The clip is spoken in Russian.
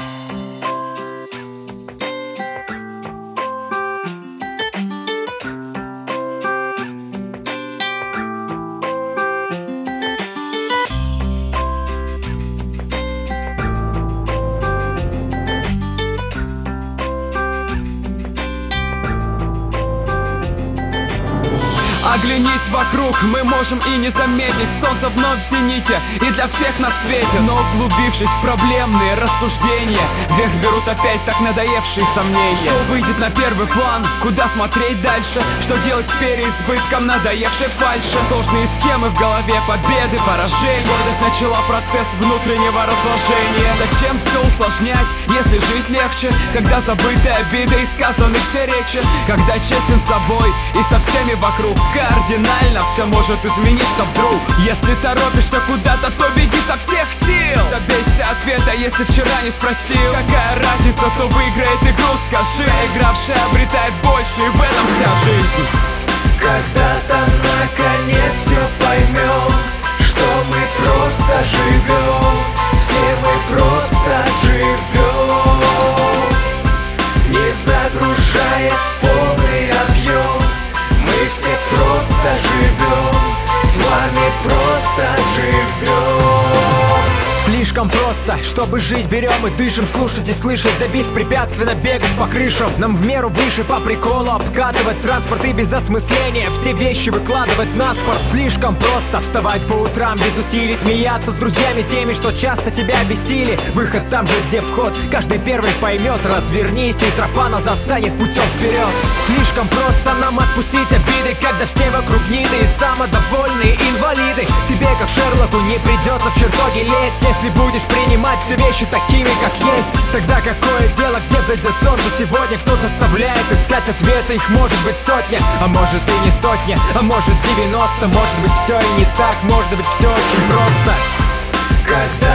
Thank you. Оглянись вокруг, мы можем и не заметить. Солнце вновь в зените и для всех на свете. Но углубившись в проблемные рассуждения Вверх берут опять так надоевшие сомнения. Что выйдет на первый план, куда смотреть дальше? Что делать с переизбытком надоевшей фальши? Сложные схемы в голове, победы, поражения. Гордость начала процесс внутреннего разложения. Зачем все усложнять, если жить легче? Когда забыты обиды и сказаны все речи. Когда честен собой и со всеми вокруг Кардинально все может измениться вдруг. Если торопишься куда-то, то беги со всех сил. Добейся ответа, если вчера не спросил. Какая разница, кто выиграет игру, скажи. Игравший обретает больше, и в этом вся жизнь. Когда-то наконец все просто живем Слишком просто, чтобы жить берем и дышим. Слушать и слышать, да беспрепятственно бегать по крышам. Нам в меру выше по приколу обкатывать транспорт И без осмысления все вещи выкладывать на спорт. Слишком просто вставать по утрам без усилий Смеяться с друзьями теми, что часто тебя бесили. Выход там же, где вход, каждый первый поймет Развернись и тропа назад станет путем вперед. Слишком просто нам отпустить обиды Когда все вокруг ниды и самодовольные инвалиды как Шерлоку, не придется в чертоги лезть Если будешь принимать все вещи такими, как есть. Тогда какое дело, где взойдет солнце сегодня? Кто заставляет искать ответы, их может быть сотня А может и не сотня, а может 90 Может быть все и не так, может быть все очень просто. Когда-то